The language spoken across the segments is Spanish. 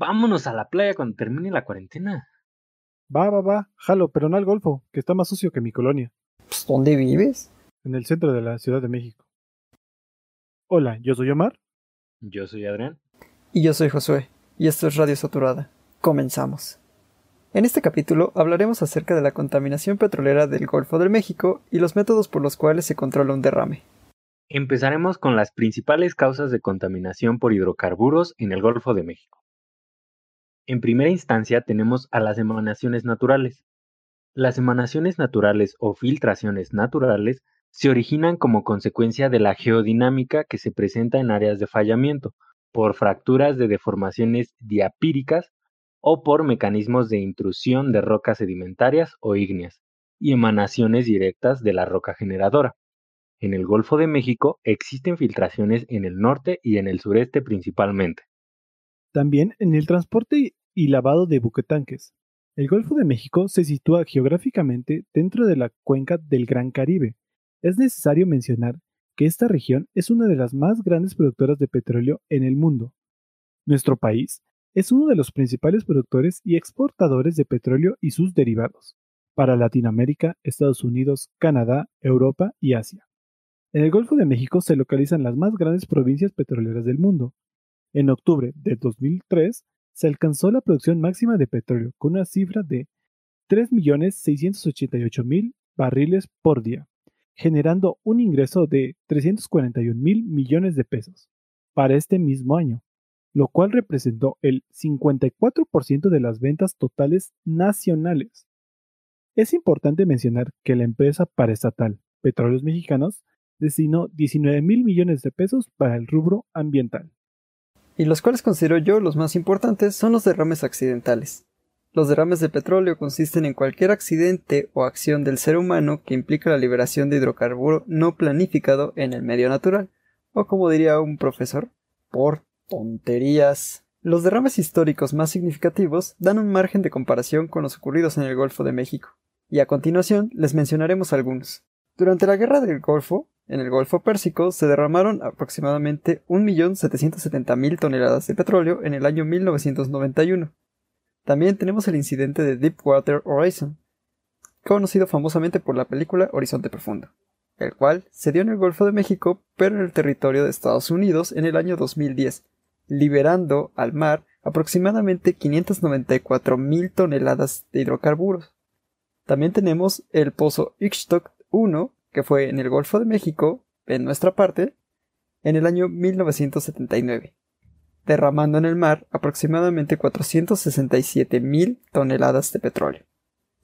vámonos a la playa cuando termine la cuarentena. Va, va, va, jalo, pero no al Golfo, que está más sucio que mi colonia. Pues, ¿Dónde vives? En el centro de la Ciudad de México. Hola, yo soy Omar. Yo soy Adrián. Y yo soy Josué, y esto es Radio Saturada. Comenzamos. En este capítulo hablaremos acerca de la contaminación petrolera del Golfo de México y los métodos por los cuales se controla un derrame. Empezaremos con las principales causas de contaminación por hidrocarburos en el Golfo de México. En primera instancia tenemos a las emanaciones naturales. Las emanaciones naturales o filtraciones naturales se originan como consecuencia de la geodinámica que se presenta en áreas de fallamiento, por fracturas de deformaciones diapíricas o por mecanismos de intrusión de rocas sedimentarias o ígneas, y emanaciones directas de la roca generadora. En el Golfo de México existen filtraciones en el norte y en el sureste principalmente. También en el transporte y lavado de buquetanques. El Golfo de México se sitúa geográficamente dentro de la cuenca del Gran Caribe. Es necesario mencionar que esta región es una de las más grandes productoras de petróleo en el mundo. Nuestro país es uno de los principales productores y exportadores de petróleo y sus derivados para Latinoamérica, Estados Unidos, Canadá, Europa y Asia. En el Golfo de México se localizan las más grandes provincias petroleras del mundo. En octubre de 2003 se alcanzó la producción máxima de petróleo con una cifra de 3.688.000 barriles por día, generando un ingreso de 341.000 millones de pesos para este mismo año, lo cual representó el 54% de las ventas totales nacionales. Es importante mencionar que la empresa paraestatal Petróleos Mexicanos destinó 19 mil millones de pesos para el rubro ambiental y los cuales considero yo los más importantes son los derrames accidentales. Los derrames de petróleo consisten en cualquier accidente o acción del ser humano que implica la liberación de hidrocarburo no planificado en el medio natural, o como diría un profesor, por tonterías. Los derrames históricos más significativos dan un margen de comparación con los ocurridos en el Golfo de México, y a continuación les mencionaremos algunos. Durante la Guerra del Golfo, en el Golfo Pérsico se derramaron aproximadamente 1.770.000 toneladas de petróleo en el año 1991. También tenemos el incidente de Deepwater Horizon, conocido famosamente por la película Horizonte Profundo, el cual se dio en el Golfo de México pero en el territorio de Estados Unidos en el año 2010, liberando al mar aproximadamente 594.000 toneladas de hidrocarburos. También tenemos el pozo Ixtoc 1 que fue en el Golfo de México, en nuestra parte, en el año 1979, derramando en el mar aproximadamente 467 mil toneladas de petróleo.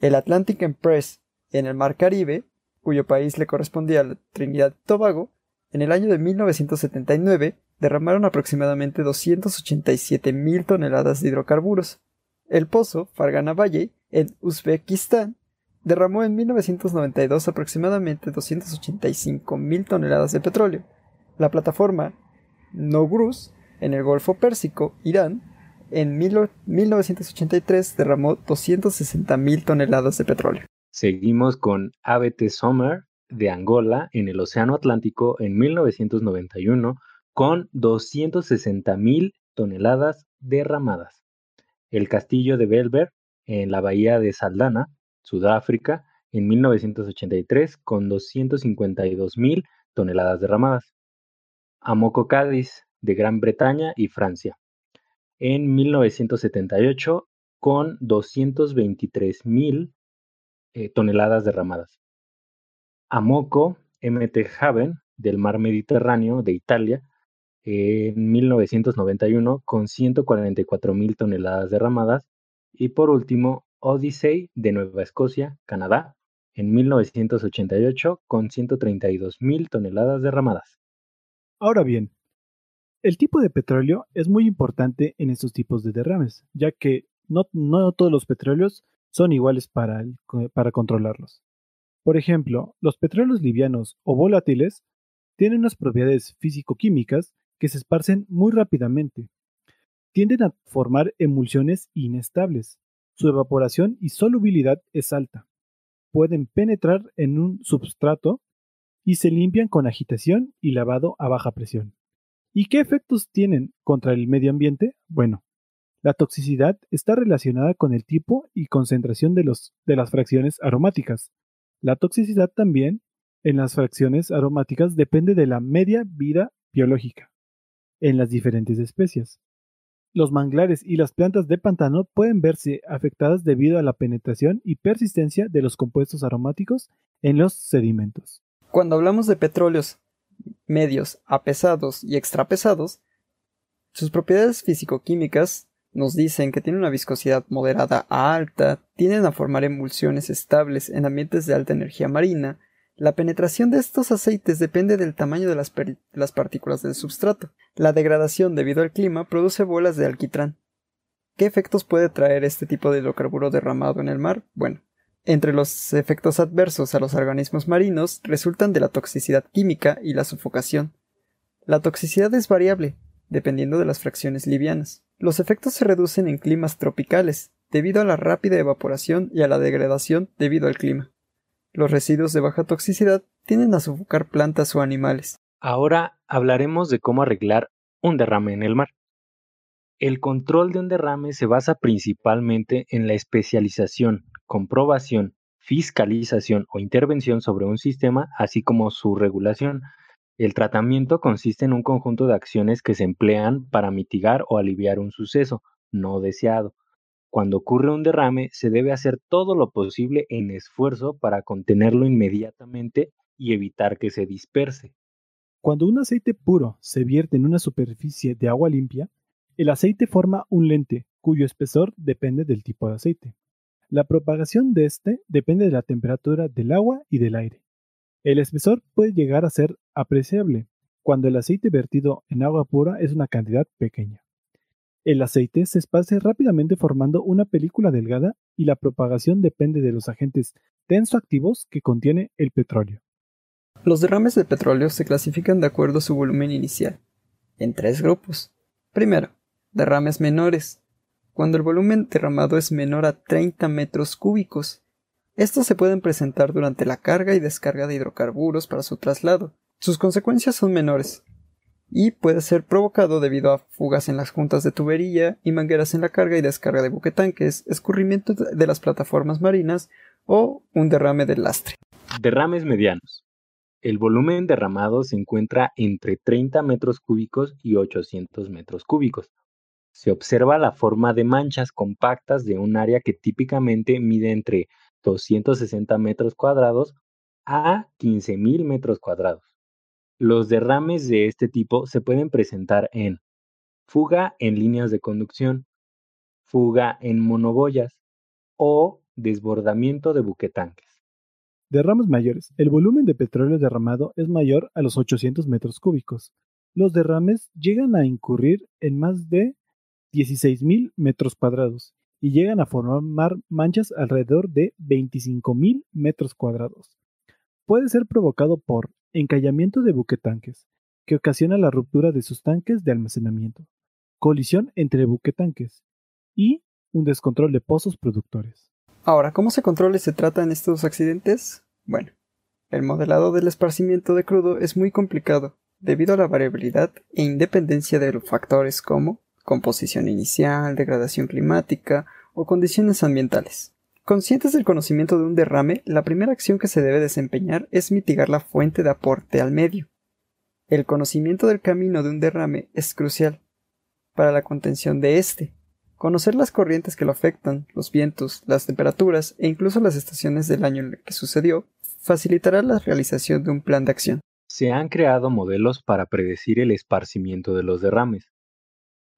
El Atlantic Empress en el Mar Caribe, cuyo país le correspondía a Trinidad y Tobago, en el año de 1979 derramaron aproximadamente 287 mil toneladas de hidrocarburos. El pozo Fargana Valle en Uzbekistán derramó en 1992 aproximadamente 285 mil toneladas de petróleo. La plataforma Nogruz en el Golfo Pérsico, Irán, en 1983 derramó 260 mil toneladas de petróleo. Seguimos con ABT Sommer de Angola en el Océano Atlántico en 1991 con 260 mil toneladas derramadas. El castillo de Belver en la bahía de Saldana Sudáfrica en 1983 con 252.000 toneladas derramadas. Amoco Cádiz de Gran Bretaña y Francia en 1978 con 223.000 eh, toneladas derramadas. Amoco MT Haven del mar Mediterráneo de Italia en 1991 con 144.000 toneladas derramadas. Y por último, Odyssey de Nueva Escocia, Canadá, en 1988 con 132.000 toneladas derramadas. Ahora bien, el tipo de petróleo es muy importante en estos tipos de derrames, ya que no, todos los petróleos son iguales para, para controlarlos. Por ejemplo, los petróleos livianos o volátiles tienen unas propiedades físico-químicas que se esparcen muy rápidamente. Tienden a formar emulsiones inestables, su evaporación y solubilidad es alta. Pueden penetrar en un substrato y se limpian con agitación y lavado a baja presión. ¿Y qué efectos tienen contra el medio ambiente? Bueno, La toxicidad está relacionada con el tipo y concentración de, de las fracciones aromáticas. La toxicidad también en las fracciones aromáticas depende de la media vida biológica en las diferentes especies. Los manglares y las plantas de pantano pueden verse afectadas debido a la penetración y persistencia de los compuestos aromáticos en los sedimentos. Cuando hablamos de petróleos medios a pesados y extrapesados, sus propiedades físico-químicas nos dicen que tienen una viscosidad moderada a alta, tienden a formar emulsiones estables en ambientes de alta energía marina, la penetración de estos aceites depende del tamaño de las, las, partículas del substrato. La degradación debido al clima produce bolas de alquitrán. ¿Qué efectos puede traer este tipo de hidrocarburo derramado en el mar? Bueno, entre los efectos adversos a los organismos marinos resultan de la toxicidad química y la sofocación. La toxicidad es variable, dependiendo de las fracciones livianas. Los efectos se reducen en climas tropicales, debido a la rápida evaporación y a la degradación debido al clima. Los residuos de baja toxicidad tienden a sofocar plantas o animales. Ahora hablaremos de cómo arreglar un derrame en el mar. El control de un derrame se basa principalmente en la especialización, comprobación, fiscalización o intervención sobre un sistema, así como su regulación. El tratamiento consiste en un conjunto de acciones que se emplean para mitigar o aliviar un suceso no deseado, cuando ocurre un derrame, se debe hacer todo lo posible en esfuerzo para contenerlo inmediatamente y evitar que se disperse. Cuando un aceite puro se vierte en una superficie de agua limpia, el aceite forma un lente cuyo espesor depende del tipo de aceite. La propagación de este depende de la temperatura del agua y del aire. El espesor puede llegar a ser apreciable cuando el aceite vertido en agua pura es una cantidad pequeña. El aceite se esparce rápidamente formando una película delgada y la propagación depende de los agentes tensoactivos que contiene el petróleo. Los derrames de petróleo se clasifican de acuerdo a su volumen inicial, en tres grupos. Primero, derrames menores, cuando el volumen derramado es menor a 30 metros cúbicos. Estos se pueden presentar durante la carga y descarga de hidrocarburos para su traslado. Sus consecuencias son menores, y puede ser provocado debido a fugas en las juntas de tubería y mangueras en la carga y descarga de buquetanques, escurrimiento de las plataformas marinas o un derrame del lastre. Derrames medianos. El volumen derramado se encuentra entre 30 metros cúbicos y 800 metros cúbicos. Se observa la forma de manchas compactas de un área que típicamente mide entre 260 metros cuadrados a 15.000 metros cuadrados. Los derrames de este tipo se pueden presentar en fuga en líneas de conducción, fuga en monoboyas o desbordamiento de buquetanques. Derrames mayores. El volumen de petróleo derramado es mayor a los 800 metros cúbicos. Los derrames llegan a incurrir en más de 16.000 metros cuadrados y llegan a formar manchas alrededor de 25.000 metros cuadrados. Puede ser provocado por encallamiento de buquetanques, que ocasiona la ruptura de sus tanques de almacenamiento, colisión entre buquetanques y un descontrol de pozos productores. Ahora, ¿cómo se controla y se tratan estos accidentes? Bueno, el modelado del esparcimiento de crudo es muy complicado debido a la variabilidad e independencia de los factores como composición inicial, degradación climática o condiciones ambientales. Conscientes del conocimiento de un derrame, la primera acción que se debe desempeñar es mitigar la fuente de aporte al medio. El conocimiento del camino de un derrame es crucial para la contención de éste. Conocer las corrientes que lo afectan, los vientos, las temperaturas e incluso las estaciones del año en el que sucedió facilitará la realización de un plan de acción. Se han creado modelos para predecir el esparcimiento de los derrames,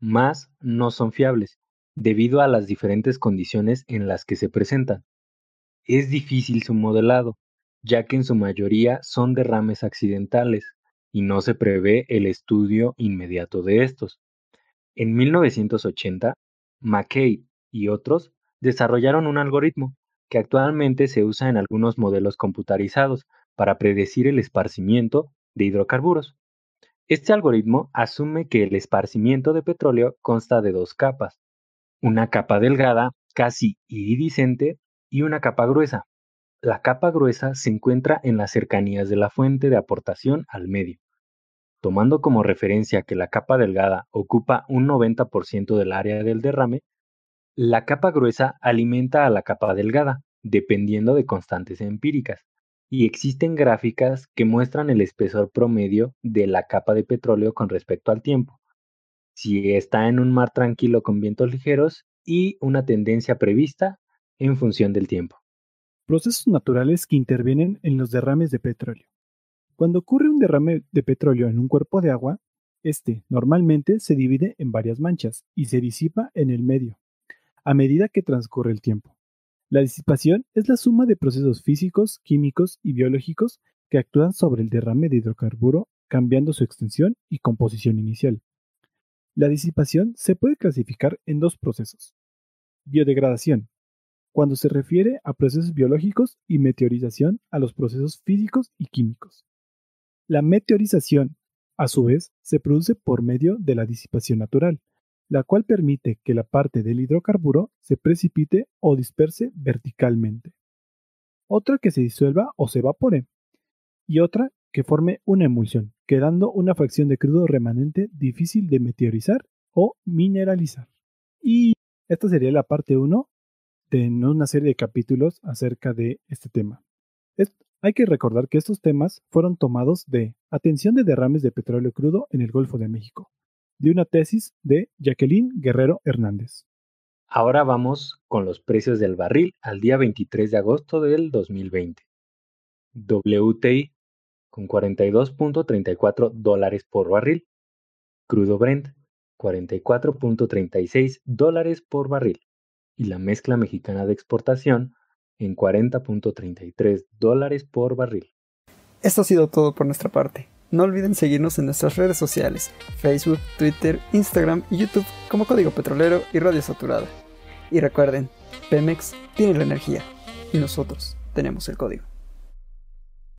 más no son fiables, debido a las diferentes condiciones en las que se presentan. Es difícil su modelado, ya que en su mayoría son derrames accidentales y no se prevé el estudio inmediato de estos. En 1980, McKay y otros desarrollaron un algoritmo que actualmente se usa en algunos modelos computarizados para predecir el esparcimiento de hidrocarburos. Este algoritmo asume que el esparcimiento de petróleo consta de dos capas, una capa delgada, casi iridiscente, y una capa gruesa. La capa gruesa se encuentra en las cercanías de la fuente de aportación al medio. Tomando como referencia que la capa delgada ocupa un 90% del área del derrame, La capa gruesa alimenta a la capa delgada, dependiendo de constantes empíricas, y existen gráficas que muestran el espesor promedio de la capa de petróleo con respecto al tiempo, si está en un mar tranquilo con vientos ligeros y una tendencia prevista en función del tiempo. Procesos naturales que intervienen en los derrames de petróleo. Cuando ocurre un derrame de petróleo en un cuerpo de agua, este normalmente se divide en varias manchas y se disipa en el medio, a medida que transcurre el tiempo. La disipación es la suma de procesos físicos, químicos y biológicos que actúan sobre el derrame de hidrocarburo, cambiando su extensión y composición inicial. La disipación se puede clasificar en dos procesos. Biodegradación, cuando se refiere a procesos biológicos y meteorización a los procesos físicos y químicos. La meteorización, a su vez, se produce por medio de la disipación natural, la cual permite que la parte del hidrocarburo se precipite o disperse verticalmente. Otra que se disuelva o se evapore. Y otra que forme una emulsión, quedando una fracción de crudo remanente difícil de meteorizar o mineralizar. Y esta sería la parte 1 de una serie de capítulos acerca de este tema. hay que recordar que estos temas fueron tomados de Atención de derrames de petróleo crudo en el Golfo de México, de una tesis de Jacqueline Guerrero Hernández. Ahora vamos con los precios del barril al día 23 de agosto del 2020. WTI con 42.34 dólares por barril. Crudo Brent, 44.36 dólares por barril. Y la mezcla mexicana de exportación en 40.33 dólares por barril. Esto ha sido todo por nuestra parte. No olviden seguirnos en nuestras redes sociales, Facebook, Twitter, Instagram y YouTube como Código Petrolero y Radio Saturada. Y recuerden, Pemex tiene la energía y nosotros tenemos el código.